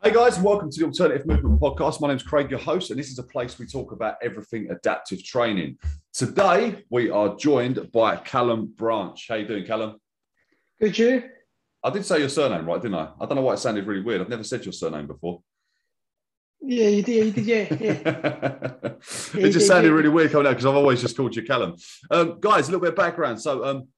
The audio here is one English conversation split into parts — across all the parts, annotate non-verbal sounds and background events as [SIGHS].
Hey guys, welcome to the Alternative Movement Podcast. My name is Craig, your host, and this is a place we talk about everything adaptive training. Today we are joined by Callum Branch. How you doing, Callum? Good, you? I did say your surname right, didn't I? I don't know why it sounded really weird. I've never said your surname before. Yeah, you did. You did. Yeah, yeah. [LAUGHS] it just sounded really weird coming out because I've always just called you Callum. Um, guys, a little bit of background. So, um,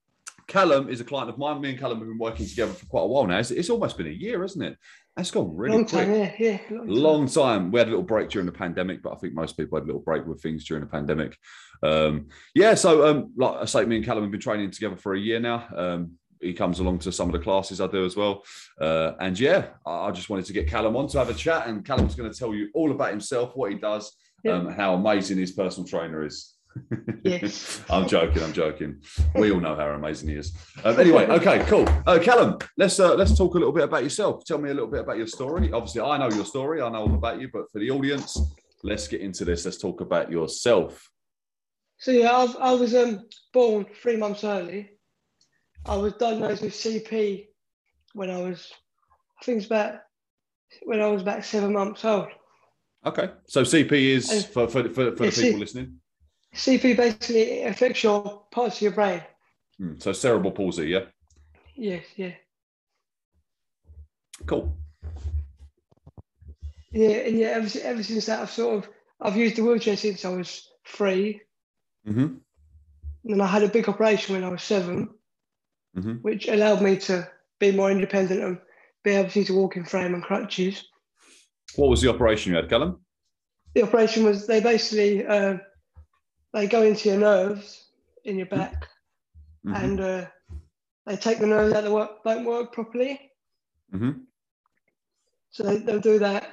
Callum is a client of mine. Me and Callum have been working together for quite a while now. It's, it's almost been a year, isn't it? That's gone really long quick. time. Yeah, yeah. Long time. Long time. We had a little break during the pandemic, but I think most people had a little break with things during the pandemic. Um, yeah, so um, like I say, me and Callum have been training together for a year now. Um, he comes along to some of the classes I do as well. Uh, and yeah, I I just wanted to get Callum on to have a chat, and Callum's going to tell you all about himself, what he does, Yeah. um, how amazing his personal trainer is. Yes. [LAUGHS] I'm joking. I'm joking. We all know how amazing he is. Um, [LAUGHS] anyway, okay, cool. Uh, Callum, let's uh, let's talk a little bit about yourself. Tell me a little bit about your story. Obviously, I know your story. I know all about you, but for the audience, let's get into this. Let's talk about yourself. So yeah, I, I was um, born three months early. I was diagnosed with CP when I was, I think it's about when I was about seven months old. Okay, so CP is Uh, for for, for, for the yeah, see- people listening. CP basically affects your parts of your brain. Hmm, So cerebral palsy, yeah. Yes, yeah, Cool. yeah, and yeah. Ever, ever since that, I've sort of I've used the wheelchair since I was three. hmm And then I had a big operation when I was seven, hmm which allowed me to be more independent and be able to use a walk in frame and crutches. What was the operation you had, Callum? the operation was they basically uh, they go into your nerves in your back Mhm. and uh, they take the nerves out that work, don't work properly. Mhm. So they, they'll do that,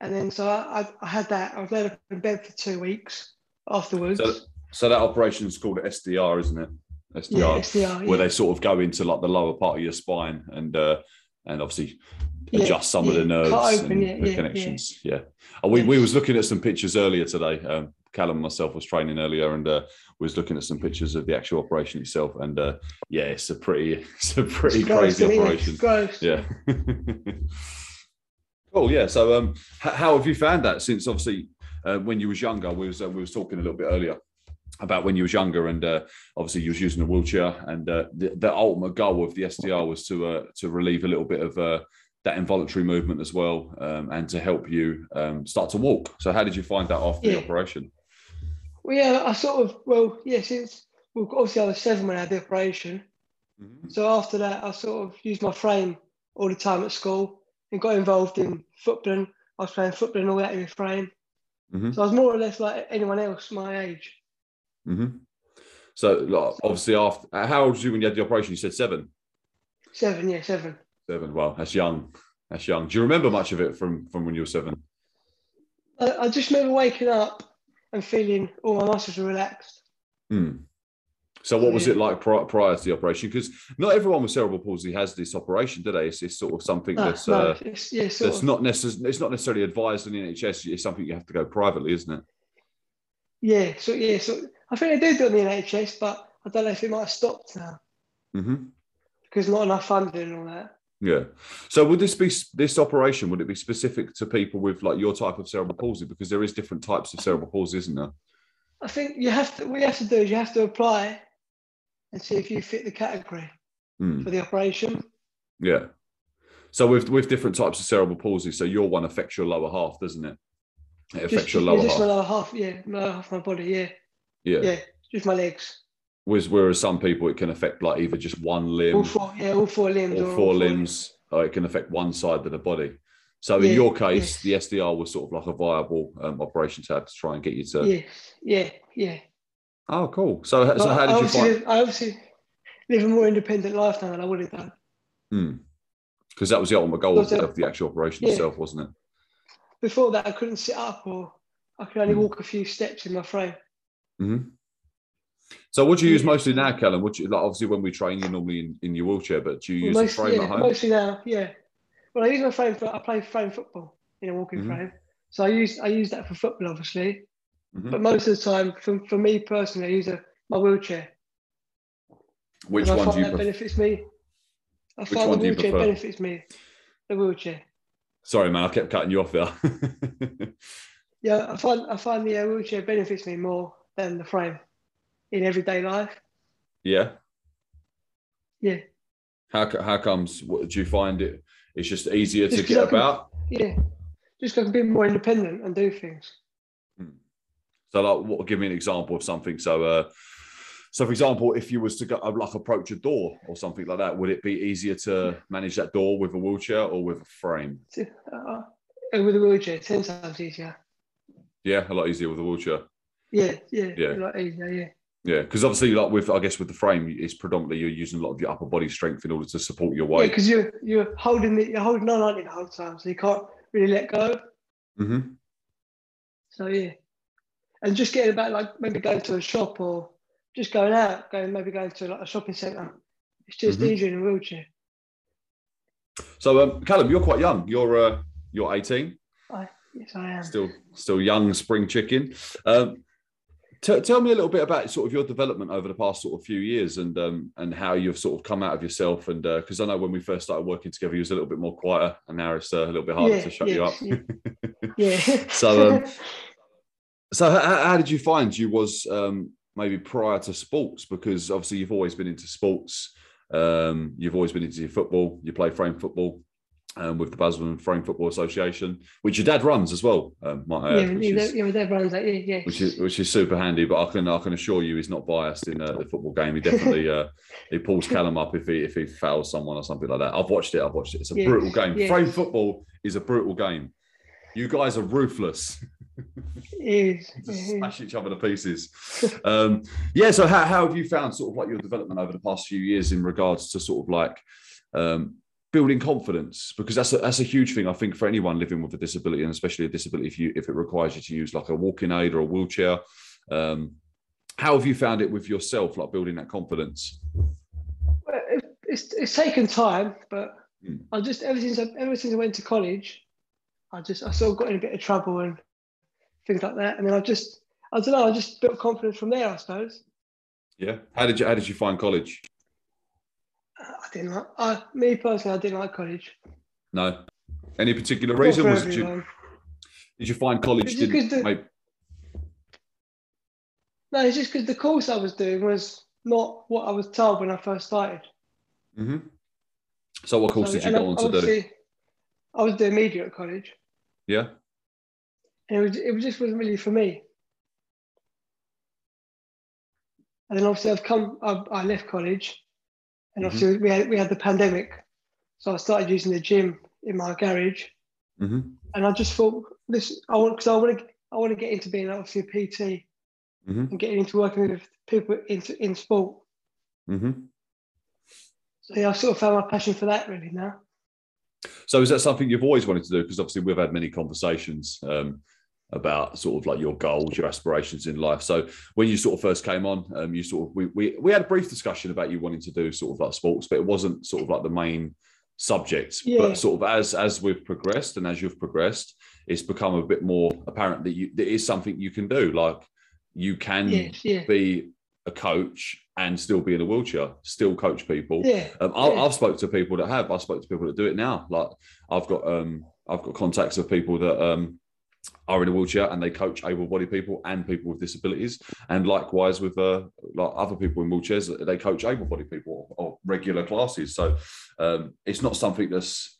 and then so I, I, I had that. I was laid up in bed for two weeks afterwards. So, so that operation is called SDR, isn't it? SDR. yeah, SDR, where yeah. they sort of go into like the lower part of your spine and uh, and obviously Yeah, adjust some of the nerves open, and yeah, the yeah, yeah. connections. Yeah. We, we was looking at some pictures earlier today. Um, Callum and myself was training earlier and uh, was looking at some pictures of the actual operation itself. And uh, yeah, it's a pretty [LAUGHS] it's a pretty It's crazy isn't operation. Gross. Yeah. [LAUGHS] cool. Yeah. So, um, h- how have you found that since obviously uh, when you was younger? We was uh, we was talking a little bit earlier about when you was younger, and uh, obviously you was using a wheelchair, and uh, the, the ultimate goal of the SDR was to uh, to relieve a little bit of uh, that involuntary movement as well, um, and to help you um, start to walk. So, how did you find that after the operation? Well, yeah, I sort of well, yeah, since well, obviously I was seven when I had the operation. Mhm. So after that, I sort of used my frame all the time at school and got involved in footballing. I was playing football and all that in the frame. Mhm. So I was more or less like anyone else my age. hmm So, like, obviously, after how old was you when you had the operation? You said seven. Seven, yeah, seven. Seven. Wow, that's young. That's young. Do you remember much of it from from when you were seven? I, I just remember waking up and feeling all my muscles were relaxed. Hmm. So, what was it like pri- prior to the operation? Because not everyone with cerebral palsy has this operation, do they? It's, it's sort of something No, that's no, uh, it's, yeah, that's of, not necessarily it's not necessarily advised in the NHS. It's something you have to go privately, isn't it? yeah, so yeah, so I think they do do it in the NHS, but I don't know if it might have stopped now hmm because not enough funding and all that. Yeah. So, would this be this operation? Would it be specific to people with like your type of cerebral palsy? Because there is different types of cerebral palsy, isn't there? I think you have to. What you have to do is you have to apply and see if you fit the category Hmm. for the operation. Yeah. So with with different types of cerebral palsy, so your one affects your lower half, doesn't it? It affects Just, your lower just my half. lower half. Yeah, my lower half of my body. Yeah, Yeah. yeah, just my legs. Whereas, whereas some people it can affect like either just one limb All four. Yeah, all four limbs. or four limbs, or it can affect one side of the body. So in your case, the SDR was sort of like a viable um, operation to have to try and get you to. Yes. Yeah. Yeah. Oh, cool. So, so how did you find? live, I obviously live a more independent life now than I would have done. Because that was the ultimate goal of, of the actual operation Yeah. itself, wasn't it? Before that, I couldn't sit up or I could only Mm. walk a few steps in my frame. hmm So, what do you use mostly now, Callum? Would you like obviously when we train, you're normally in, in your wheelchair, but do you use the Most, frame yeah, at home? mostly now, yeah. Well, I use my frame for I play frame football in a walking Mhm. frame, so I use I use that for football, obviously. Mhm. But most of the time, for, for me personally, I use a, my wheelchair. Which I one do find you that prefer? benefits me. I Which find one the do you wheelchair prefer? benefits me. The wheelchair. Sorry, man, I kept cutting you off there. [LAUGHS] yeah, I find I find the uh, wheelchair benefits me more than the frame in everyday life. Yeah. Yeah. How how comes? What, do you find it? It's just easier Just to get can- about. Yeah. Just I can be more independent and do things. So, like, what? Give me an example of something. So, uh, so for example, if you was to go uh, like approach a door or something like that, would it be easier to manage that door with a wheelchair or with a frame? Uh, with a wheelchair, ten times easier. Yeah, a lot easier with a wheelchair. Yeah, yeah, Yeah. a lot easier. Yeah, Yeah, because obviously, like with I guess with the frame, it's predominantly you're using a lot of your upper body strength in order to support your weight. yeah, because you're you're holding the you're holding on aren't the whole time, so you can't really let go. hmm So yeah, and just getting about like maybe going to a shop or just going out, going maybe going to like a shopping centre. It's just Mhm. easier in a wheelchair. So, um, Callum, you're quite young. You're uh, you're 18. I, Yes, I am. still still young spring chicken um, t- tell me a little bit about sort of your development over the past sort of few years and um, and how you've sort of come out of yourself and because i know when we first started working together you was a little bit more quieter and now it's uh, a little bit harder Yeah, to shut you up Yeah. [LAUGHS] yeah. So, um, [LAUGHS] so how, how did you find you was um, maybe prior to sports because obviously you've always been into sports um, you've always been into your football you play frame football um, with the Basman Frame Football Association, which your dad runs as well. Um, might yeah, add, which is- yeah, my dad runs that. Yeah, yeah. which is which is super handy. But I can I can assure you he's not biased in uh, the football game. He definitely uh, he pulls [LAUGHS] Callum up if he if he fouls someone or something like that. I've watched it. I've watched it. It's a Yes, brutal game. yes. Frame football is a brutal game. You guys are ruthless. [LAUGHS] It is. Just smash each other to pieces. Um, yeah. So how, how have you found sort of like your development over the past few years in regards to sort of like um, building confidence? Because that's a, that's a huge thing I think for anyone living with a disability and especially a disability if you if it requires you to use like a walking aid or a wheelchair. Um, how have you found it with yourself, like building that confidence? Well, it, it's it's taken time, but Mm. I just ever since I, ever since I went to college, I just I sort of got in a bit of trouble and things like that, and then I just I don't know I just built confidence from there, I suppose. Yeah. How did you how did you find college? I didn't like I me personally I didn't like college. No. Any particular Not reason? Was it you, did you find college It's didn't the- maybe, No, it's just because the course I was doing was not what I was told when I first started. Mhm. So what course So- did you go on to do? I was doing media at college, Yeah. and it was it just wasn't really for me. And then obviously I've come I, I left college, and Mhm. obviously we had we had the pandemic, so I started using the gym in my garage, hmm and I just thought this I want because I want to I want to get into being obviously a PT hmm and getting into working with people into in sport. hmm So yeah, I've sort of found my passion for that really now. So is that something you've always wanted to do? Because obviously we've had many conversations um, about sort of like your goals, your aspirations in life. So when you sort of first came on, um, you sort of we, we we had a brief discussion about you wanting to do sort of like sports, but it wasn't sort of like the main subject. Yeah. But sort of as as we've progressed and as you've progressed, it's become a bit more apparent that you there is something you can do. Like you can Yes, yeah, be a coach and still be in a wheelchair, still coach people. yeah, Um, I, Yeah. I've spoke to people that have. I've spoke to people that do it now. Like I've got um, I've got contacts of people that um, are in a wheelchair and they coach able-bodied people and people with disabilities. And likewise with uh, like other people in wheelchairs, they coach able-bodied people or, or regular classes. So um, it's not something that's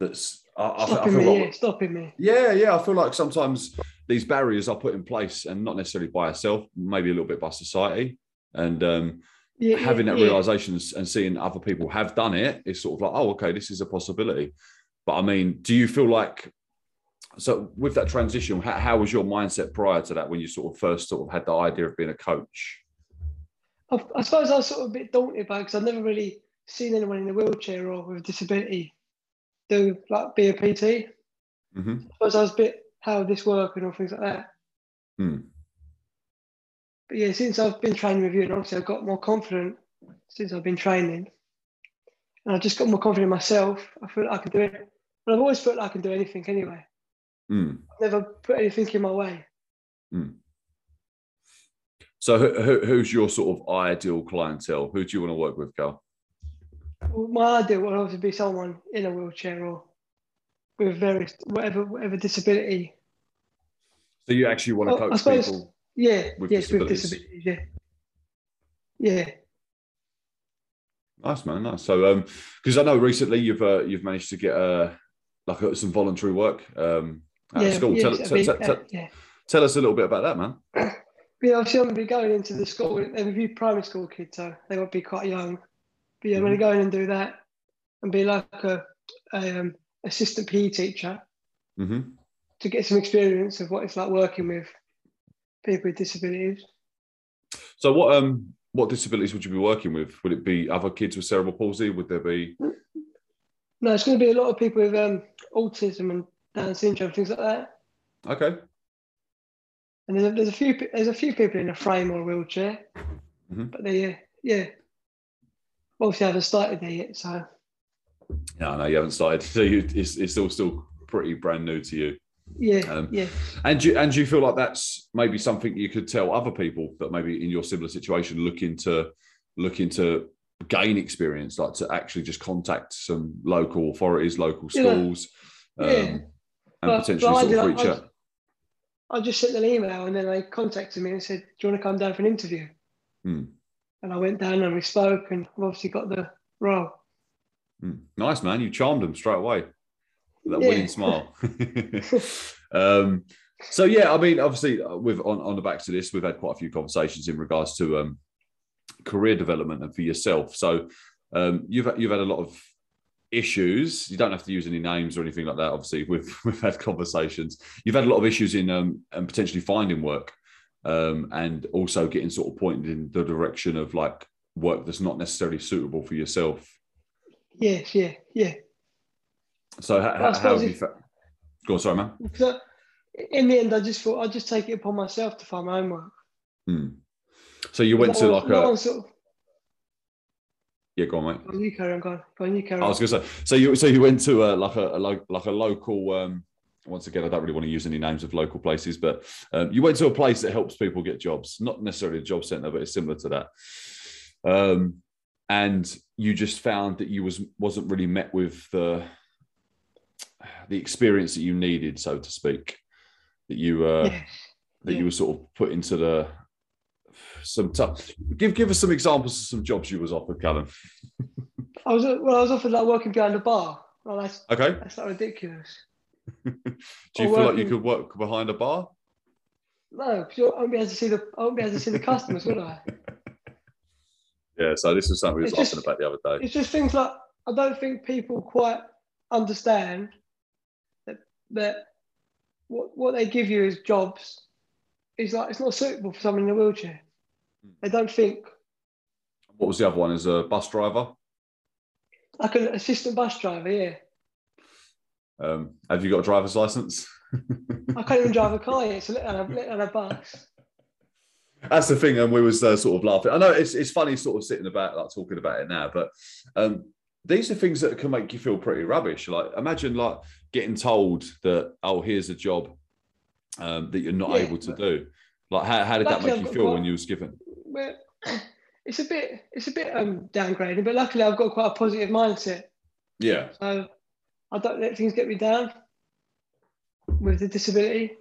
that's. I, I, I stopping feel me, like yeah, stopping me. yeah, yeah. I feel like sometimes these barriers are put in place and not necessarily by yourself, maybe a little bit by society. And um, Yeah, having that yeah. realization and seeing other people have done it is sort of like, oh, okay, this is a possibility. But I mean, do you feel like so with that transition? How, how was your mindset prior to that when you sort of first sort of had the idea of being a coach? I, I suppose I was sort of a bit daunted by it because I've never really seen anyone in a wheelchair or with a disability do like be a PT. hmm I suppose I was a bit how this work and all things like that. Hmm. But yeah, since I've been training with you, and obviously I've got more confident since I've been training, and I've just got more confident in myself. I feel like I can do it. But I've always felt like I can do anything anyway. Mm. I've never put anything in my way. So who, who, who's your sort of ideal clientele? Who do you want to work with, Cal? Well, My ideal would obviously be someone in a wheelchair or with various whatever whatever disability. So you actually want to Well, I coach suppose- people? Yeah, With yes, with disabilities. disabilities. Yeah, yeah, Nice man, nice. So, um, because I know recently you've uh, you've managed to get uh, like uh, some voluntary work um at yeah. school. yeah, Tell, tell, be- tell, uh, yeah. tell us a little bit about that, man. [CLEARS THROAT] Yeah, obviously I'm going to be going into the school. They would be primary school kids, so they would be quite young. But yeah, I'm going to go in and do that and be like a, a um, assistant PE teacher hmm to get some experience of what it's like working with people with disabilities. So, what um what disabilities would you be working with? Would it be other kids with cerebral palsy? Would there be? No, it's going to be a lot of people with um, autism and Down syndrome, things like that. Okay. And there's a, there's a few there's a few people in a frame or a wheelchair, Mhm. but they uh, yeah. Obviously, I haven't started there yet, so No, no, you haven't started. [LAUGHS] So you, it's it's still still pretty brand new to you. yeah, Um, yeah. And you, and you feel like that's maybe something you could tell other people that maybe in your similar situation looking to looking to gain experience, like to actually just contact some local authorities, local Yeah. schools, um, Yeah. And potentially sort of reach out. I just sent an email and then they contacted me and said, "Do you want to come down for an interview?" Hmm. And I went down and we spoke, and I've obviously got the role. Mm. Nice man, you charmed them straight away. with That Yeah. winning smile. [LAUGHS] [LAUGHS] um, so yeah, I mean, obviously, uh, with on, on the back to this, we've had quite a few conversations in regards to um, career development and for yourself. So um, you've you've had a lot of issues. You don't have to use any names or anything like that. Obviously, [LAUGHS] we've we've had conversations. You've had a lot of issues in um, and potentially finding work, um, and also getting sort of pointed in the direction of like work that's not necessarily suitable for yourself. Yes, yeah, yeah. So how, I how, have you? Fa- Go on, sorry, man. I- in the end, I just thought I'd just take it upon myself to find my own work. Hmm. So you went to No like one- a sort of, yeah, go on, mate. go on, you carry on, go on, go on, you carry on. I was going to say, so you so you went to a, like a, a lo- like a local. Um, once again, I don't really want to use any names of local places, but um, you went to a place that helps people get jobs, not necessarily a job centre, but it's similar to that. Um, and you just found that you was wasn't really met with the the experience that you needed, so to speak. That you uh, yes. that Yeah. you were sort of put into the some tough. Give give us some examples of some jobs you was offered, Callum. I was well, I was offered like working behind a bar. Well, that's Okay. that's not ridiculous. [LAUGHS] Do you Or feel like you could work behind a bar? No, 'cause you- I won't be able to see the I won't be able to see the customers, would I? [LAUGHS] Yeah. So this is something we was It's just- about the other day. It's just things like I don't think people quite understand that that what what they give you as jobs is like it's not suitable for someone in a wheelchair. They don't think What was the other one? As a bus driver. like an assistant bus driver. Yeah, Um, have you got a driver's license? I can't even drive a [LAUGHS] car yet, so let alone, let alone a bus. That's the thing, and we was uh, sort of laughing. I know it's it's funny, sort of sitting about like talking about it now, but um, these are things that can make you feel pretty rubbish. Like imagine like getting told that oh, here's a job um, that you're not Yeah, able to do. Like how, how did that make I've you feel when you was given? Well, it's a bit it's a bit um, downgrading, but luckily I've got quite a positive mindset, Yeah, so I don't let things get me down with the disability.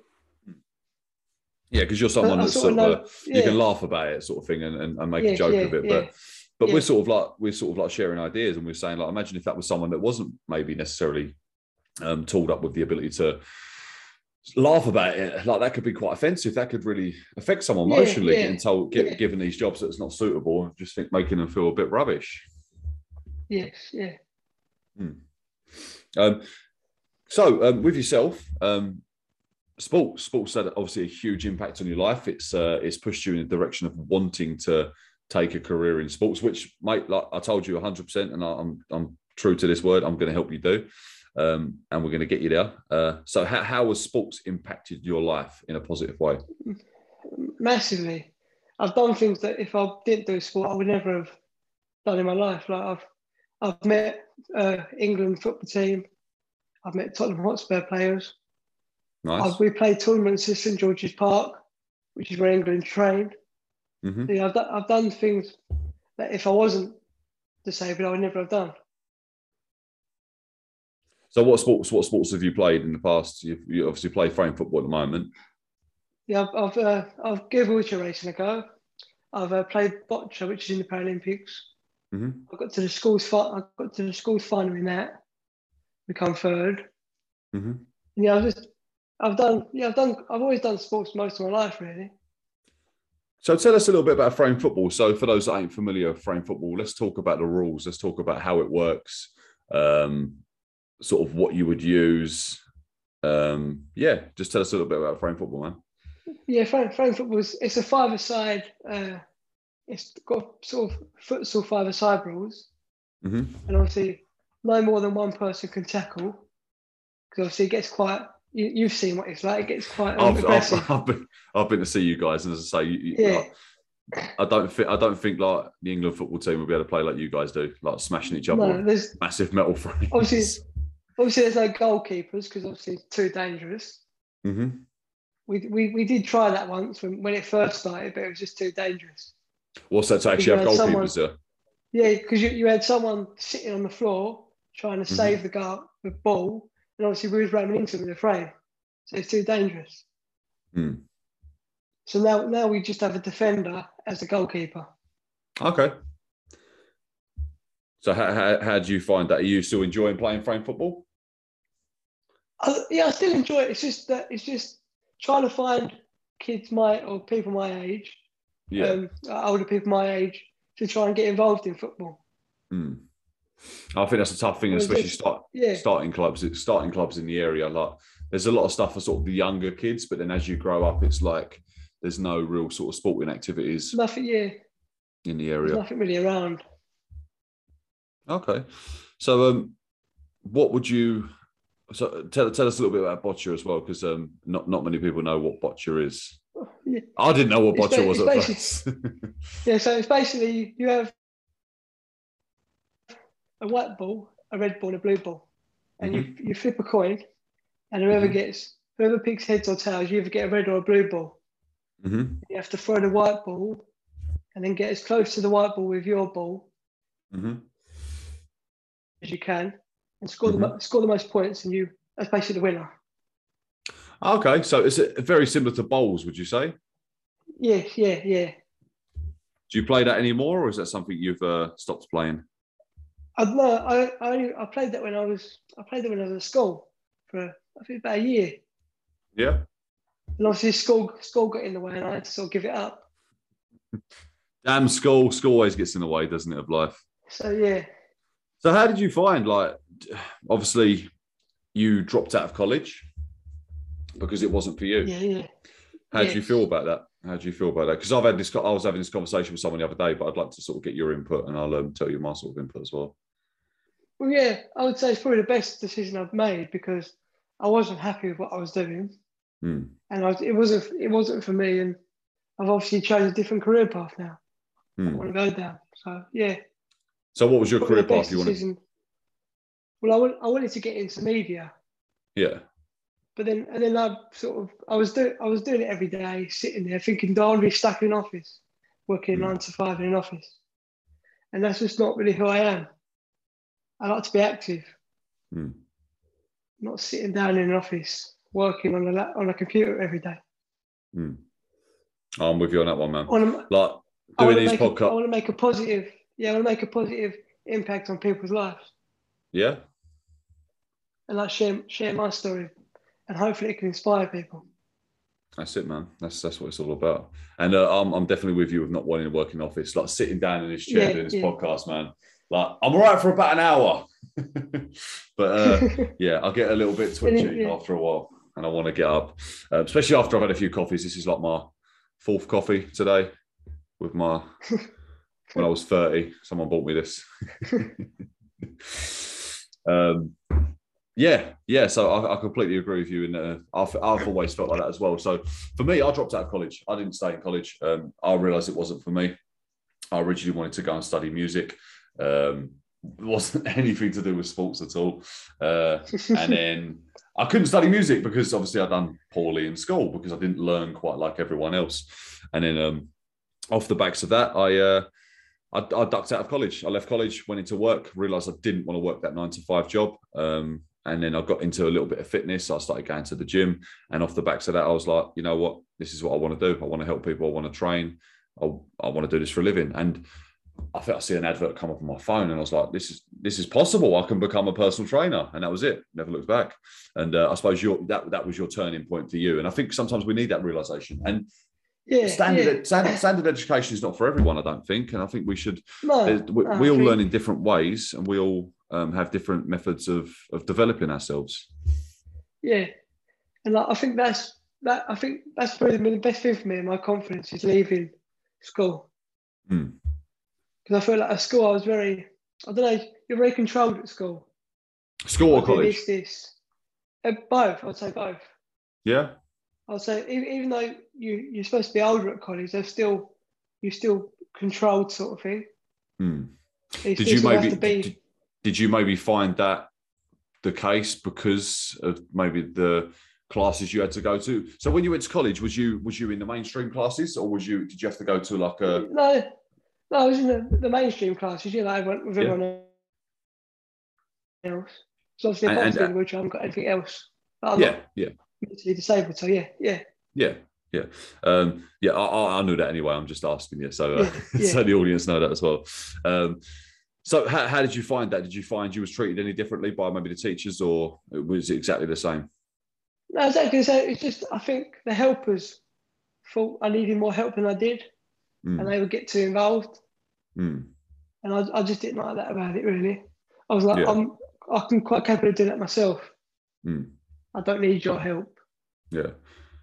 yeah, because you're someone that's sort of know- uh, yeah. you can laugh about it, sort of thing, and, and, and make a joke yeah, of it. yeah. But but Yeah. we're sort of like we're sort of like sharing ideas, and we're saying like, imagine if that was someone that wasn't maybe necessarily um, tooled up with the ability to laugh about it. Like that could be quite offensive. That could really affect someone emotionally, yeah, getting told, get, yeah. given these jobs that's not suitable, just think making them feel a bit rubbish. Yes, yeah. Um, so um, with yourself, um, sports sports had obviously a huge impact on your life. It's uh, it's pushed you in the direction of wanting to take a career in sports, which, mate, like I told you, 100, percent and I- I'm I'm true to this word. I'm going to help you do, um, and we're going to get you there. Uh, so how how has sports impacted your life in a positive way? massively. I've done things that if I didn't do sport, I would never have done in my life. Like I've, I've met uh, England football team. I've met Tottenham Hotspur players. Nice. I've, we played tournaments at St George's Park, which is where England trained. hmm Yeah, I've, I've done things that if I wasn't disabled, I would never have done. So what sports what sports have you played in the past? You, you obviously play frame football at the moment. Yeah, I've I've, uh, I've given wheelchair racing a go. I've uh, played boccia, which is in the Paralympics. hmm I got to the schools. I got to the schools final in that. Become third. hmm Yeah, I've just I've done. Yeah, I've done. I've always done sports most of my life, really. So tell us a little bit about frame football. So for those that ain't familiar with frame football, let's talk about the rules. Let's talk about how it works. Um, sort of what you would use. Um, yeah, just tell us a little bit about frame football, man. Yeah, frame, frame football is it's a five-a-side. Uh, it's got sort of futsal five-a-side rules, hmm and obviously no more than one person can tackle. Because obviously it gets quite. You, you've seen what it's like. It gets quite I've, aggressive. I've, [LAUGHS] I've, been, I've been to see you guys, and as I say, you, Yeah. like, I don't think I don't think like the England football team will be able to play like you guys do, like smashing each other no, there's massive metal frames. Obviously- obviously there's no goalkeepers because obviously it's too dangerous. hmm We, we, we did try that once when, when it first started, but it was just too dangerous. What's that to actually have had someone- goalkeepers there? Yeah, because you, you had someone sitting on the floor trying to Mhm. save the goal, the ball, and obviously we was ramming into them with a frame, so it's too dangerous. Hmm. So now now we just have a defender as a goalkeeper. Okay. So how, how, how do you find that? Are you still enjoying playing frame football? I, yeah, I still enjoy it. It's just that it's just trying to find kids my or people my age, Yeah. um, older people my age, to try and get involved in football. Hmm. I think that's a tough thing, especially start Yeah, starting clubs. It's starting clubs in the area. Like there's a lot of stuff for sort of the younger kids, but then as you grow up, it's like there's no real sort of sporting activities nothing. Yeah, in the there's area. nothing really around. Okay. So um what would you so tell, tell us a little bit about boccia as well, because um not, not many people know what boccia is. Yeah. I didn't know what boccia ba- was it's at first. Yeah, so it's basically you have a white ball, a red ball, a blue ball, and you you flip a coin, and whoever Mhm. gets whoever picks heads or tails, you either get a red or a blue ball. hmm You have to throw the white ball, and then get as close to the white ball with your ball hmm as you can, and score the Mm-hmm. mo- score the most points, and you that's basically the winner. Okay, so it's uh, very similar to bowls, would you say? Yeah, yeah, yeah. Do you play that anymore, or is that something you've uh, stopped playing? I no, I, I I played that when I was I played that when I was at school for I think about a year. Yeah. And obviously school school got in the way and I had to sort of give it up. [LAUGHS] Damn school. School always gets in the way, doesn't it, of life? So yeah. So how did you find like [SIGHS] obviously you dropped out of college because it wasn't for you. Yeah, yeah. How do you feel about that? How do you feel about that? Because I've had this, I was having this conversation with someone the other day, but I'd like to sort of get your input, and I'll um, tell you my sort of input as well. Well yeah, I would say it's probably the best decision I've made because I wasn't happy with what I was doing. Hmm. And I it wasn't it wasn't for me and I've obviously chosen a different career path now. I Hmm. want to go down. So yeah. So, what was your career path you wanted? Well I, wanted to get into media. Yeah, But then, and then I sort of, I was doing, I was doing it every day, sitting there thinking, I want to be stuck in an office, working Mm. nine to five in an office? And that's just not really who I am. I like to be active, Hmm. not sitting down in an office working on a lap, on a computer every day. Hmm. I'm with you on that one, man. I want to, Like doing these a, I podcasts. want to make a positive, yeah, I want to make a positive impact on people's lives, Yeah, and like share share my story, and hopefully it can inspire people. that's it, man. That's that's what it's all about. And uh, I'm I'm definitely with you with not wanting to work in office, like sitting down in this chair Yeah, doing this yeah. podcast, man. Like I'm all right for about an hour, [LAUGHS] but uh, [LAUGHS] yeah, I get a little bit twitchy Yeah. after a while, and I want to get up, uh, especially after I've had a few coffees. This is like my fourth coffee today with my [LAUGHS] when I was 30. Someone bought me this. Um, yeah, yeah. So I, I completely agree with you, and uh, I've, I've always felt like that as well. So for me, I dropped out of college. I didn't stay in college. Um, I realised it wasn't for me. I originally wanted to go and study music. Um, it wasn't [LAUGHS] anything to do with sports at all. Uh, and then I couldn't study music because obviously I'd done poorly in school because I didn't learn quite like everyone else. And then um, off the backs of that, I, uh, I I ducked out of college. I left college, went into work, realised I didn't want to work that nine to five job, um, and then I got into a little bit of fitness. I started going to the gym, and off the backs of that, I was like, you know what, this is what I want to do. I want to help people. I want to train. I, I want to do this for a living. And I felt I see an advert come up on my phone, and I was like, this is this is possible. I can become a personal trainer, and that was it. Never looked back. And uh, I suppose your that that was your turning point for you. And I think sometimes we need that realization. And Yeah, standard, yeah. standard standard education is not for everyone, I don't think. And I think we should No, we, no, we all learn in different ways and we all um, have different methods of of developing ourselves Yeah, and like, I think that's that. I think that's probably been the best thing for me. In my confidence is leaving school Hmm. because I feel like at school I was very. I don't know. You're very controlled at school. school or I college This, this. Uh, both. I'd say both. yeah I'd say even, though you you're supposed to be older at college, they're still you still controlled sort of thing. Hmm. You did you maybe be, did, did you maybe find that the case because of maybe the classes you had to go to so when you went to college was you was you in the mainstream classes or was you did you have to go to like a no, no, I was in the, the mainstream classes. You know, I went with Yeah. everyone else. So obviously, And- and, uh, the I haven't got anything else. Yeah not yeah mentally disabled, so yeah, yeah, Yeah, yeah, um, yeah. I, I, knew that anyway. I'm just asking you, so uh, Yeah, [LAUGHS] yeah. so the audience know that as well. Um, so, how, how did you find that? Did you find you was treated any differently by maybe the teachers, or was it exactly the same? No, exactly. So it's just I think the helpers thought I needed more help than I did, and Mm, they would get too involved, mm, and I, I just didn't like that about it really. I was like, Yeah. I'm I can quite capable of doing that myself. mm, I don't need your help. Yeah.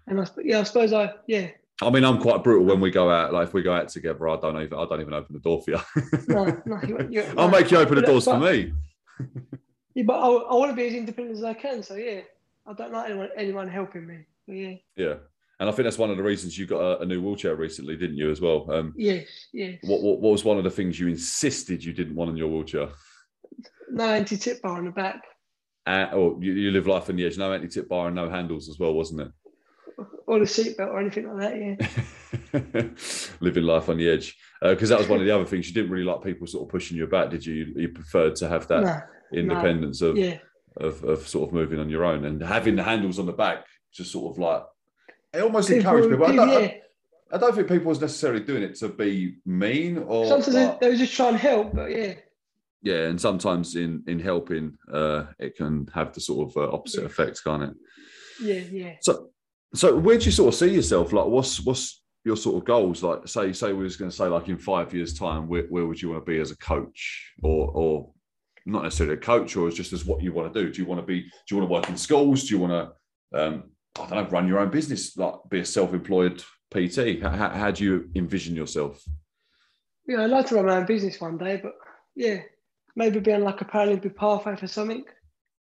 And I, yeah, I suppose I yeah I mean, I'm quite brutal when we go out. Like if we go out together, I don't even I don't even open the door for you. no no. [LAUGHS] You, you, I'll no. make you open the But- doors for me. [LAUGHS] Yeah, but I, I want to be as independent as I can. So yeah, I don't like anyone anyone helping me. Yeah, Yeah, and I think that's one of the reasons you got a, a new wheelchair recently, didn't you? As well. Um, yes, yes. what, what what was one of the things you insisted you didn't want in your wheelchair? No anti-tip bar on the back. Uh, or you, you live life on the edge, no anti-tip bar and no handles as well, wasn't it? or a seatbelt or anything like that. Yeah, [LAUGHS] Living life on the edge, because that was one of the other things. You didn't really like people sort of pushing you about, did you? You, you preferred to have that no, independence of, yeah, of of sort of moving on your own and having the handles on the back, just sort of like it almost People- encouraged people. I don't, yeah. I, I don't think people was necessarily doing it to be mean or Sometimes like- they were just trying to help, but yeah, yeah, and sometimes in in helping, uh, it can have the sort of uh, opposite Yeah. effects, can't it? yeah, yeah. So, so where do you sort of see yourself? Like, what's what's your sort of goals? Like, say, say we was going to say, like, in five years' time, where, where would you want to be as a coach, or or not necessarily a coach, or just as what you want to do? Do you want to be? Do you want to work in schools? Do you want to, um, I don't know, run your own business, like be a self-employed PT? How, how, how do you envision yourself? Yeah, I'd like to run my own business one day, but yeah, maybe be on like a Paralympic pathway for something.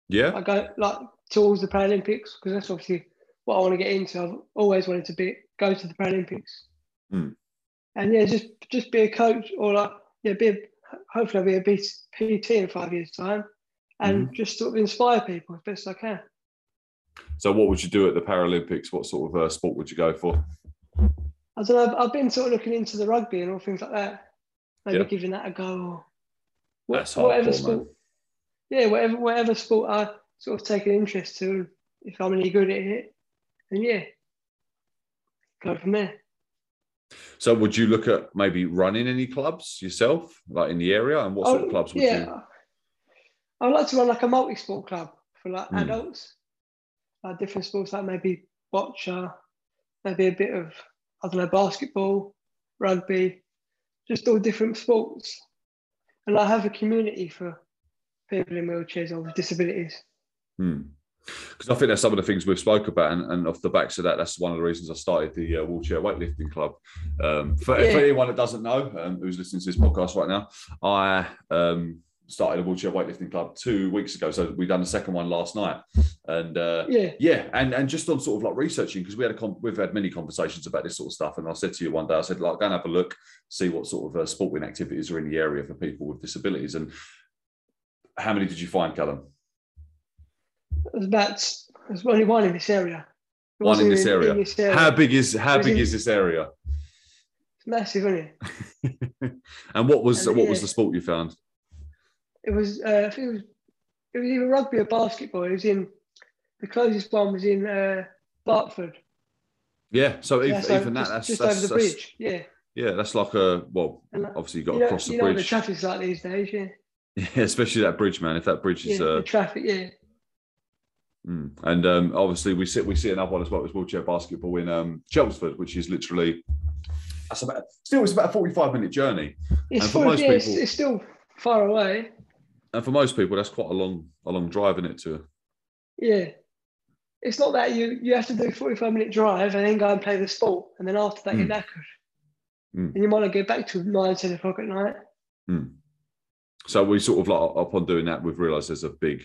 Yeah, I go like towards the Paralympics because that's obviously what I want to get into. I've always wanted to be go to the Paralympics, Hmm. and yeah, just just be a coach or like yeah, be a, hopefully I'll be a PT in five years' time, and Mm-hmm. just sort of inspire people as best I can. So, what would you do at the Paralympics? What sort of uh, sport would you go for? I don't know. I've, I've been sort of looking into the rugby and all things like that. Maybe Yeah. giving that a go or That's whatever hardcore, man. sport. Yeah, whatever whatever sport I sort of take an interest to. If I'm any good at it, and yeah, go from there. So, would you look at maybe running any clubs yourself, like in the area? And what sort Oh, of clubs would yeah, you? I'd like to run like a multi-sport club for like Hmm. adults, like different sports, like maybe boccia, maybe a bit of I don't know basketball, rugby, just all different sports, and I have a community for people in wheelchairs or with disabilities. Because I think that's some of the things we've spoke about, and, and off the backs of that, that's one of the reasons I started the uh, wheelchair weightlifting club. Um, for, for anyone that doesn't know, um, who's listening to this podcast right now, I um, started a wheelchair weightlifting club two weeks ago. So we've done the second one last night, and uh, Yeah, yeah, and and just on sort of like researching because we had a con- we've had many conversations about this sort of stuff, and I said to you one day, I said like go and have a look, see what sort of uh, sporting activities are in the area for people with disabilities, and how many did you find, Callum? there's about there's only one in this area. One in this area. this area. How big is how big is this area? It's massive, isn't it? [LAUGHS] and what was And, what was the sport you found? It was uh, I think it was it was either rugby or basketball. It was in the closest one was in uh, Dartford. Yeah, so Yeah, even, so even that, just, that's just that's, over the that's- bridge. Yeah. yeah, that's like a well, like- obviously you got to know, cross the you know what the bridge. traffic's like these days. Yeah. [LAUGHS] Yeah, especially that bridge, man. If that bridge Yeah. is, uh, traffic. Yeah. mm. and um, obviously we see we see another one as well as wheelchair basketball in um, Chelmsford, which is literally that's about still it's about a forty-five minute journey, It's, And for full- most yeah, it's, it's still far away. And for most people that's quite a long a long drive in it to. Yeah. It's not that you you have to do a 45 minute drive and then go and play the sport. And then after that, you're Mm. knackered. Mm. And you might not get back to 9, 10 o'clock at night. So we sort of like upon doing that, we've realised there's a big,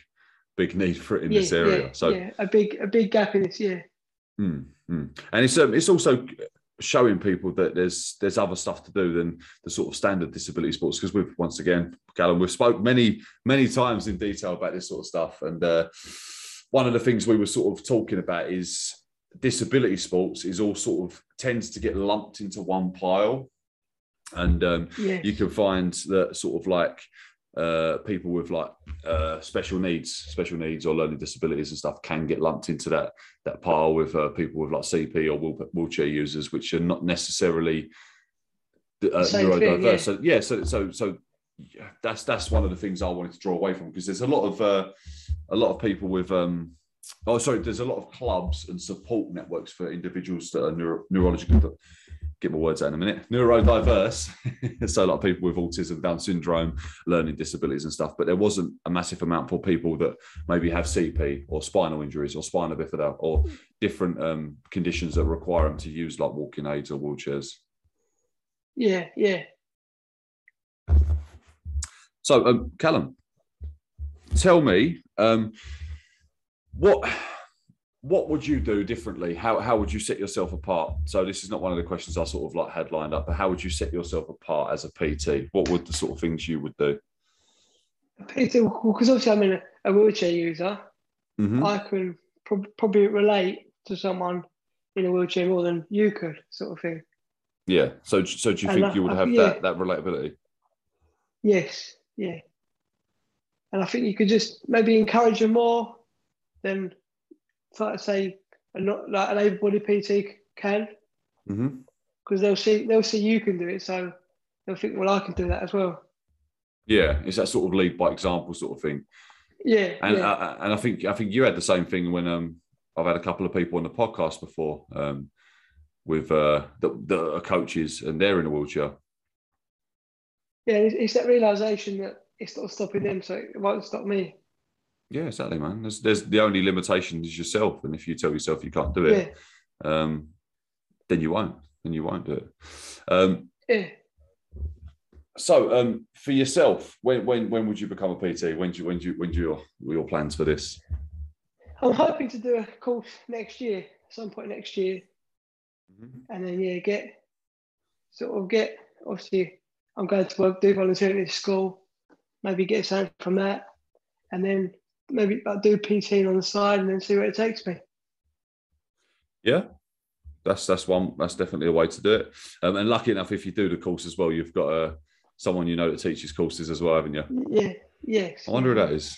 big need for it in yeah, this area. yeah, so yeah, a big a big gap in this year. Mm, mm. And it's um, it's also showing people that there's there's other stuff to do than the sort of standard disability sports because we've once again, Callum, we've spoke many many times in detail about this sort of stuff, and uh, one of the things we were sort of talking about is disability sports is all sort of tends to get lumped into one pile, and um, Yeah. you can find that sort of like uh, people with like uh, special needs, special needs or learning disabilities and stuff can get lumped into that that pile with uh, people with like CP or wheelchair users, which are not necessarily uh, neurodiverse. yeah. So yeah, so so so yeah, that's that's one of the things I wanted to draw away from because there's a lot of uh, a lot of people with um oh sorry, there's a lot of clubs and support networks for individuals that are neuro- neurological get my words out in a minute. Neurodiverse, [LAUGHS] so a lot of people with autism, Down syndrome, learning disabilities and stuff. But there wasn't a massive amount for people that maybe have CP or spinal injuries or spinal bifida or different um, conditions that require them to use like walking aids or wheelchairs. Yeah, yeah. So, um, Callum, tell me um, what what would you do differently? How how would you set yourself apart? So, this is not one of the questions I sort of like had lined up, but how would you set yourself apart as a PT? What would the sort of things you would do? PT, Because obviously I'm in a, wheelchair user, Mhm. I can prob- probably relate to someone in a wheelchair more than you could, sort of thing. Yeah. So, so do you And think I- you would I- have yeah. that that relatability? Yes, yeah. And I think you could just maybe encourage them more than, say, a not like an able-bodied PT can, Mm-hmm. because they'll see they'll see you can do it, so they'll think, well, I can do that as well. Yeah, it's that sort of lead by example sort of thing. Yeah, And yeah, uh, and I think I think you had the same thing when um I've had a couple of people on the podcast before um with uh that are coaches and they're in a wheelchair. yeah. It's, it's that realization that it's not stopping them, so it won't stop me. Yeah, exactly, man. There's, there's the only limitation is yourself, and if you tell yourself you can't do Yeah, it, um, then you won't. Then you won't do it. Um, yeah. so, um, for yourself, when when when would you become a PT? When do you when do you when do your your plans for this? I'm hoping to do a course next year, some point next year, and then yeah, get sort of get obviously I'm going to work do volunteering at school, maybe get something from that, and then maybe like, do PT on the side and then see where it takes me. Yeah, that's that's one. That's definitely a way to do it. Um, and lucky enough, if you do the course as well, you've got uh, someone you know that teaches courses as well, haven't you? Yeah, yes. I wonder who that is.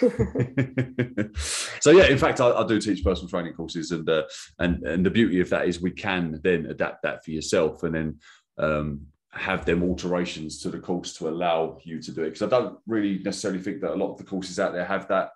[LAUGHS] [LAUGHS] so yeah, in fact, I, I do teach personal training courses, and uh, and and the beauty of that is we can then adapt that for yourself, and then um, have them alterations to the course to allow you to do it. Because I don't really necessarily think that a lot of the courses out there have that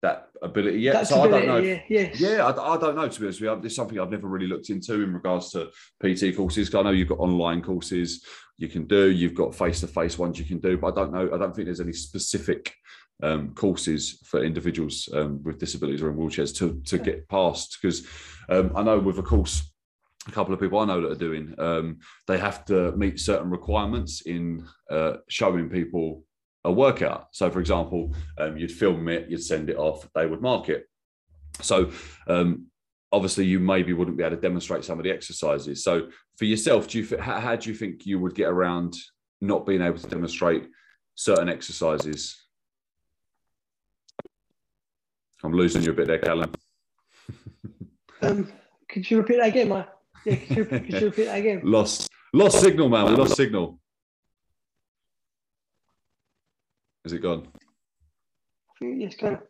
that ability yet. That's so I don't know. ability, if- yeah, yes. yeah, I, I don't know to be honest with you. It's something I've never really looked into in regards to PT courses. I know you've got online courses you can do, you've got face-to-face ones you can do, but I don't know. I don't think there's any specific um, courses for individuals um, with disabilities or in wheelchairs to to get past. Because um, I know with a course, a couple of people I know that are doing, um, they have to meet certain requirements in uh, showing people a workout. So, for example, um, you'd film it, you'd send it off, they would mark it. So, um, obviously, you maybe wouldn't be able to demonstrate some of the exercises. So, for yourself, do you how, how do you think you would get around not being able to demonstrate certain exercises? I'm losing you a bit there, Callum. [LAUGHS] Um, could you repeat that again, Mike? Yeah, could you, could you repeat that again? Lost, lost signal, man. Lost signal. Is it gone? it's kind of.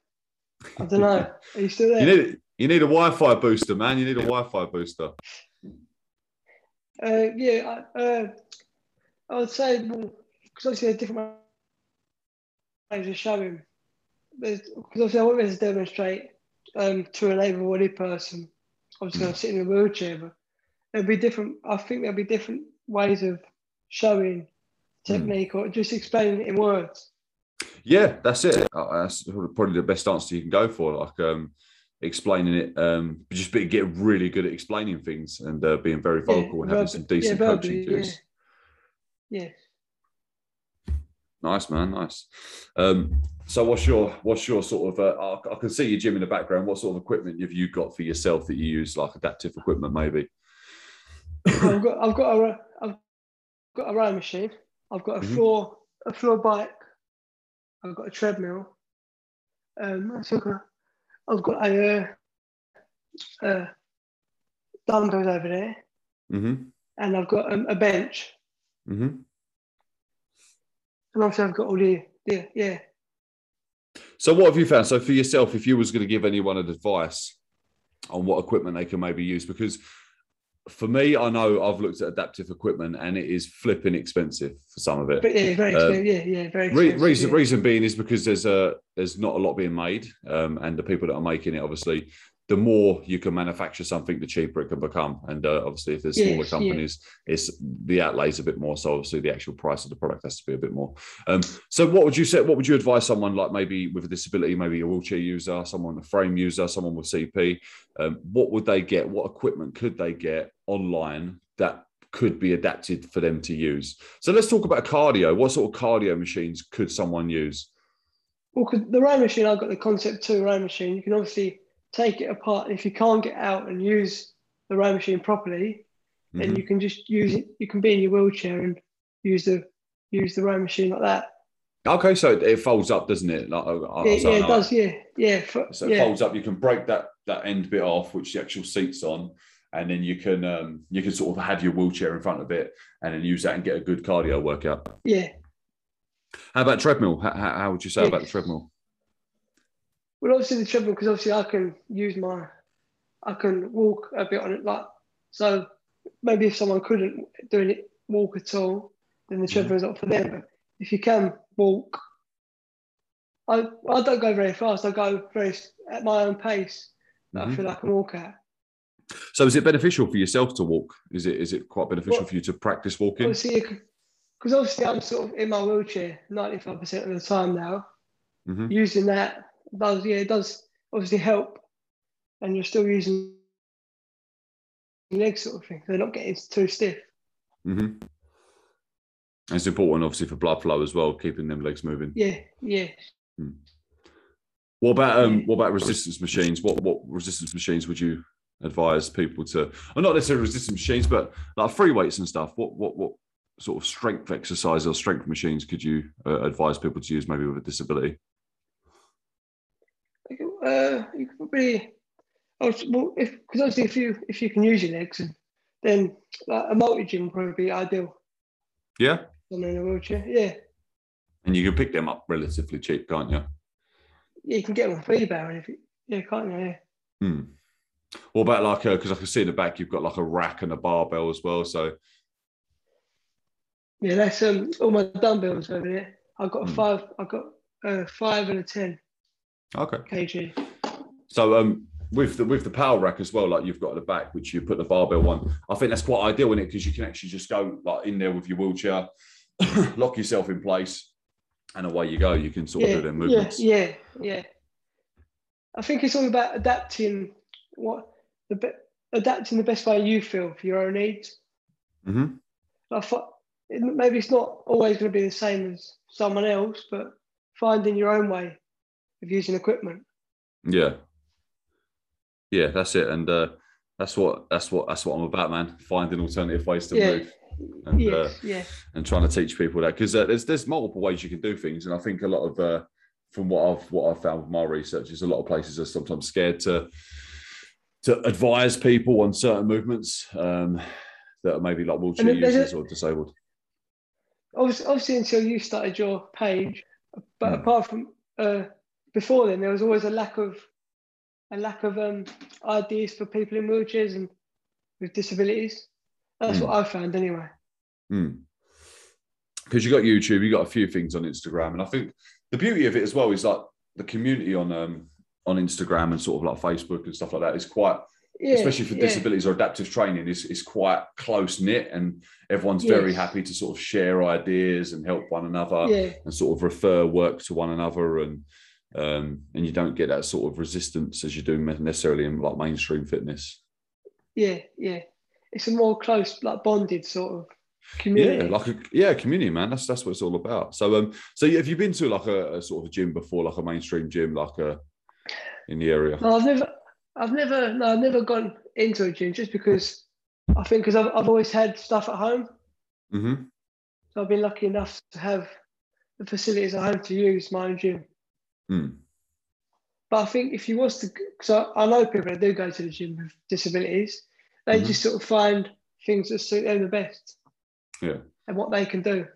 I don't know. Are you still there? You need you need a Wi-Fi booster, man. You need a Wi-Fi booster. Uh, yeah, I, uh, I would say because obviously there's different ways of showing. Because obviously I won't be able to demonstrate um, to an able-bodied person. I'm just going to sit in a wheelchair, but there'll be different. I think there'll be different ways of showing technique or just explaining it in words. Yeah, that's it. Uh, That's probably the best answer you can go for. Like um, explaining it, um, just be, get really good at explaining things and uh, being very Yeah, vocal and having some decent yeah, coaching verbally, cues. Yeah. Nice man, nice. Um, so what's your what's your sort of? Uh, I, I can see your gym in the background. What sort of equipment have you got for yourself that you use, like adaptive equipment, maybe? I've got I've got a I've got a rowing machine. I've got a Mhm. floor a floor bike. I've got a treadmill. Um, I've got I've got a uh, uh, dumbbells over there, Mm-hmm. and I've got um, a bench, Mm-hmm. and obviously I've got all the yeah yeah. So what have you found? So for yourself, if you was going to give anyone an advice on what equipment they can maybe use, because for me, I know I've looked at adaptive equipment and it is flipping expensive for some of it. But yeah, very Um, expensive. yeah, yeah, very Re- reason yeah. reason being is because there's a there's not a lot being made, um, and the people that are making it, obviously, the more you can manufacture something, the cheaper it can become. And uh, obviously, if there's smaller Yes, yeah. companies, it's the outlays a bit more. So obviously, the actual price of the product has to be a bit more. Um, so what would you say? What would you advise someone like maybe with a disability, maybe a wheelchair user, someone a frame user, someone with CP? Um, what would they get? What equipment could they get online that could be adapted for them to use? So let's talk about cardio. What sort of cardio machines could someone use? Well, the row machine, I've got the concept two row machine. You can obviously take it apart. If you can't get out and use the row machine properly, then Mhm. you can just use it. You can be in your wheelchair and use the use the row machine like that. Okay, so it, folds up, doesn't it? Like, uh, uh, yeah, yeah, it know does. Yeah, yeah, for, So it yeah. folds up. You can break that that end bit off, which the actual seat's on, and then you can um, you can sort of have your wheelchair in front of it, and then use that and get a good cardio workout. yeah. How about treadmill? How, how how would you say about the treadmill? Well, obviously the treadmill because obviously I can use my, I can walk a bit on it. Like so, maybe if someone couldn't do it walk at all, then the Mhm. is not for them. But if you can walk, I I don't go very fast. I go very at my own pace. That Mhm. I feel like I can walk at. So is it beneficial for yourself to walk? Is it is it quite beneficial Well, for you to practice walking? Obviously, because obviously I'm sort of in my wheelchair ninety five percent of the time now. Mhm. Using that does yeah it does obviously help, and you're still using legs sort of thing. They're not getting too stiff. hmm It's important, obviously, for blood flow as well, keeping them legs moving. Yeah, yeah. What about um, what about resistance machines? What what resistance machines would you advise people to? Or not necessarily resistance machines, but like free weights and stuff. What what what sort of strength exercise or strength machines could you uh, advise people to use, maybe with a disability? Uh, you could probably, well, if because obviously if you if you can use your legs, then like a multi gym would probably be ideal. Yeah, Someone in a wheelchair, yeah. and you can pick them up relatively cheap, can't you? Yeah, you can get them on eBay, and if you, yeah, can't you? Yeah. Hmm. What about like a because I can see in the back you've got like a rack and a barbell as well. So Yeah, that's um all my dumbbells over there. I've got a Hmm. five. I've got a five and a ten okay. kg. So um, with the with the power rack as well, like you've got at the back, which you put the barbell on. I think that's quite ideal in it because you can actually just go like in there with your wheelchair, [COUGHS] lock yourself in place, and away you go. You can sort of do yeah, movements. yeah, yeah. I think it's all about adapting what the be- adapting the best way you feel for your own needs. Mm-hmm. I thought maybe it's not always going to be the same as someone else, but finding your own way of using equipment. Yeah, yeah, that's it, and uh, that's what that's what that's what I'm about, man. Finding alternative ways to Yeah. move. And, uh, yes, yeah, and trying to teach people that because uh, there's there's multiple ways you can do things, and I think a lot of uh, from what I've what I've found with my research is a lot of places are sometimes scared to to advise people on certain movements um, that are maybe like wheelchair there's a- users or disabled. obviously, obviously until you started your page, but Hmm. apart from uh, before then there was always a lack of a lack of um, ideas for people in wheelchairs and with disabilities. That's Mm. what I found anyway. Because you got YouTube, you got a few things on Instagram, and I think the beauty of it as well is like the community on um on Instagram and sort of like Facebook and stuff like that is quite, Yeah, especially for yeah, disabilities or adaptive training, is is quite close knit, and everyone's Yes. very happy to sort of share ideas and help one another. Yeah, and sort of refer work to one another and um, and you don't get that sort of resistance as you do necessarily in like mainstream fitness. yeah, yeah. It's a more close, like bonded sort of community. Yeah, like a yeah, community man. That's that's what it's all about. So um, so have you been to like a, a sort of a gym before, like a mainstream gym, like a in the area? No, I've never, I've never, no, I've never gone into a gym just because I think because I've, I've always had stuff at home, Mm-hmm. so I've been lucky enough to have the facilities at home to use my own gym. Mm. But I think if you was to, because I, I know people that do go to the gym with disabilities, they Mhm. just sort of find things that suit them the best Yeah. and what they can do.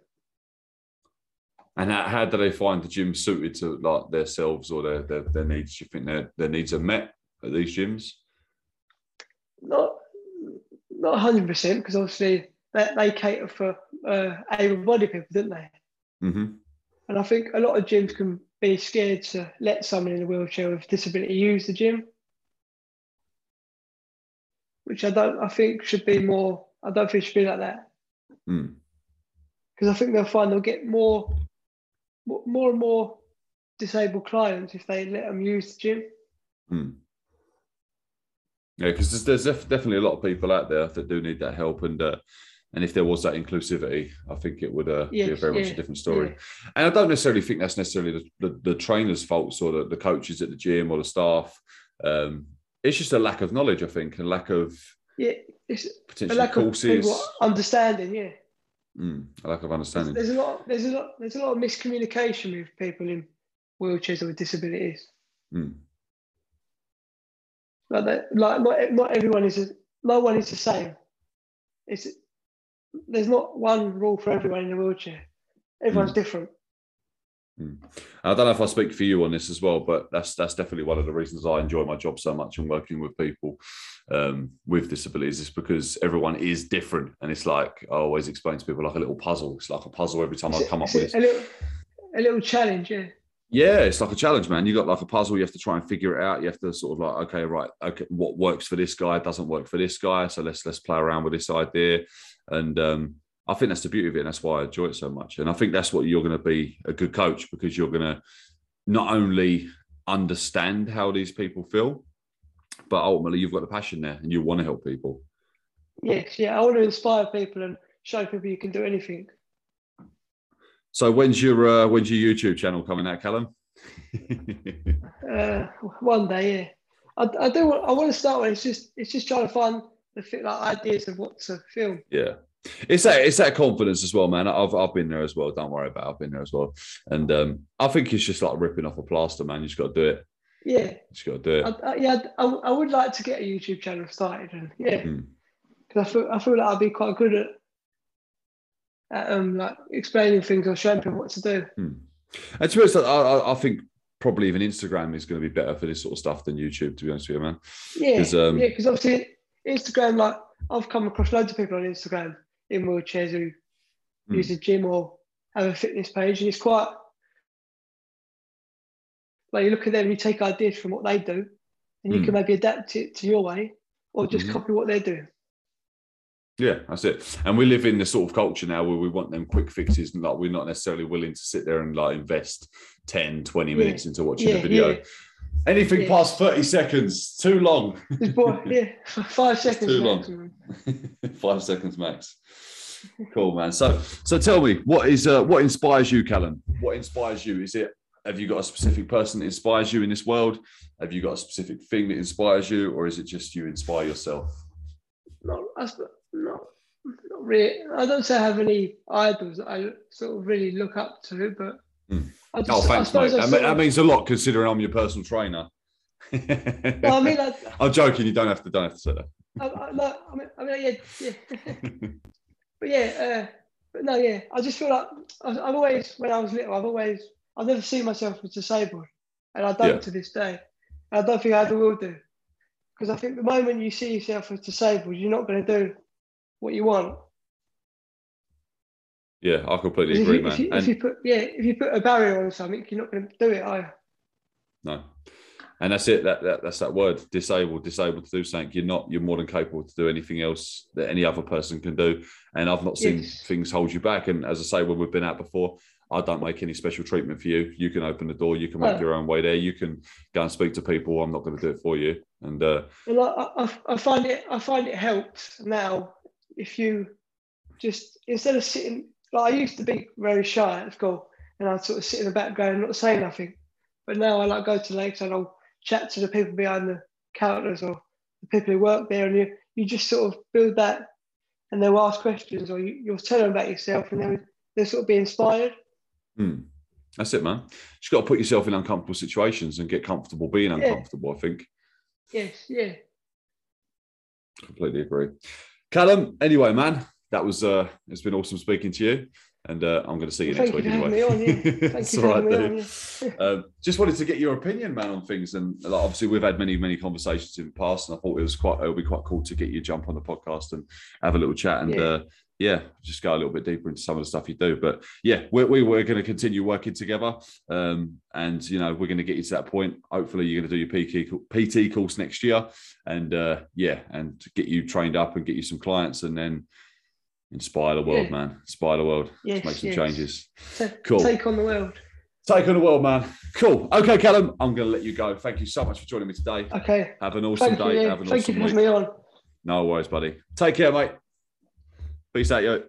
And how, how do they find the gym suited to like themselves or their their, their needs? Do you think their their needs are met at these gyms? Not, not hundred percent, because obviously they, they cater for uh, able-bodied people, don't they? hmm And I think a lot of gyms can be scared to let someone in a wheelchair with disability use the gym, which I don't. I think should be more. I don't think it should be like that Mm. because I think they'll find they'll get more, more and more disabled clients if they let them use the gym. Mm. Yeah, because there's, there's definitely a lot of people out there that do need that help, and uh, and if there was that inclusivity, I think it would uh, be a Yes, very much a different story. yeah. And I don't necessarily think that's necessarily the, the, the trainers' faults or the, the coaches at the gym or the staff. Um, it's just a lack of knowledge, I think, and lack of Yeah, it's a potentially lack of courses, people understanding. Yeah, mm, a lack of there's, understanding. there's a lot. There's a lot. There's a lot of miscommunication with people in wheelchairs or with disabilities. Mm. Like that, like not not everyone is. A, no one is the same. It's there's not one rule for everyone in a wheelchair. Everyone's different. I don't know if I speak for you on this as well, but that's that's definitely one of the reasons I enjoy my job so much and working with people um, with disabilities is because everyone is different, and it's like I always explain to people like a little puzzle. It's like a puzzle every time I It's a- come up with. a, a little a little challenge. Yeah, Yeah, it's like a challenge, man. You got like a puzzle. You have to try and figure it out. You have to sort of like, okay, right, okay, what works for this guy doesn't work for this guy. So let's let's play around with this idea, and um, I think that's the beauty of it, and that's why I enjoy it so much. And I think that's what you're going to be a good coach because you're going to not only understand how these people feel, but ultimately you've got the passion there, and you want to help people. yes, yeah. I want to inspire people and show people you can do anything. So when's your uh, when's your YouTube channel coming out, Callum? [LAUGHS] Uh, one day, yeah. I, I do. Want, I want to start with. It's just it's just trying to find the fit like ideas of what to film. Yeah. It's that it's that confidence as well, man. I've I've been there as well. Don't worry about it. I've been there as well. And um, I think it's just like ripping off a plaster, man. You just got to do it. Yeah, You just got to do it. I, I, yeah. I, I would like to get a YouTube channel started, and yeah, Mm. because I feel I feel like I'd be quite good at, at um like explaining things or showing people what to do. And to be honest, I, I, I think probably even Instagram is going to be better for this sort of stuff than YouTube. To be honest with you, man. Yeah, um, yeah. Because obviously Instagram, like I've come across loads of people on Instagram in wheelchairs who Mm. use a gym or have a fitness page, and it's quite like you look at them and you take ideas from what they do, and you Mm. can maybe adapt it to your way or just Mhm. copy what they're doing. Yeah, that's it. And we live in the sort of culture now where we want them quick fixes and like we're not necessarily willing to sit there and like invest 10, 20 Yeah. minutes into watching Yeah, a video. yeah. Anything Yeah. past 30 seconds, too long. [LAUGHS] Yeah, five seconds. too long. [LAUGHS] Five seconds max. Cool, man. So, so tell me, what is uh, what inspires you, Callum? What inspires you? Is it have you got a specific person that inspires you in this world? Have you got a specific thing that inspires you, or is it just you inspire yourself? Not, not, not really. I don't say I have any idols that I sort of really look up to, but Mm. I just, Oh, I thanks, mate. I That, sort that means a lot considering I'm your personal trainer. No, I mean, like, [LAUGHS] I'm joking. You don't have to. Don't have to say that. I, I, no, I mean, I mean, yeah, yeah. [LAUGHS] but yeah, uh, but no, yeah. I just feel like I've, I've always, when I was little, I've always, I've never seen myself as disabled. and I don't Yeah. to this day. And I don't think I ever will do, because I think the moment you see yourself as disabled, you're not going to do what you want. Yeah, I completely 'Cause if agree, you, man. if, you, if you put yeah, if you put a barrier on something, you're not going to do it. Are you? No. And that's it. That, that that's that word, disabled, disabled to do something. You're not. You're more than capable to do anything else that any other person can do. And I've not seen Yes. things hold you back. And as I say, when we've been out before, I don't make any special treatment for you. You can open the door. You can make No. your own way there. You can go and speak to people. I'm not going to do it for you. And uh, And I, I, I find it I find it helps now if you just instead of sitting like I used to be very shy at school and I'd sort of sit in the background and not say nothing. But now I like go to lakes and I'll chat to the people behind the counters or the people who work there and you you just sort of build that and they'll ask questions or you, you'll tell them about yourself and they'll, they'll sort of be inspired. hmm, that's it, man. You've got to put yourself in uncomfortable situations and get comfortable being Yeah. uncomfortable. I think. Yes, yeah. Completely agree. Callum, anyway, man, that was uh it's been awesome speaking to you. And uh, I'm going to see you Well, next week anyway. on, yeah. [LAUGHS] Thank It's all right, on, dude. yeah. Um, just wanted to get your opinion, man, on things. And like, obviously, we've had many, many conversations in the past, and I thought it was quite, it would be quite cool to get you jump on the podcast and have a little chat and, Yeah. uh, yeah, just go a little bit deeper into some of the stuff you do. But yeah, we're, we, we're going to continue working together, um, and you know, we're going to get you to that point. Hopefully, you're going to do your PT, PT course next year, and uh, yeah, and get you trained up and get you some clients, and then inspire the world, Yeah. man. Inspire the world. Yes, Make some yes. changes. Cool. Take on the world. Take on the world, man. Cool. Okay, Callum, I'm going to let you go. Thank you so much for joining me today. Okay. Have an awesome Thank you. day. yeah. Have an Thank you for week. having me on. No worries, buddy. Take care, mate. Peace out, yo.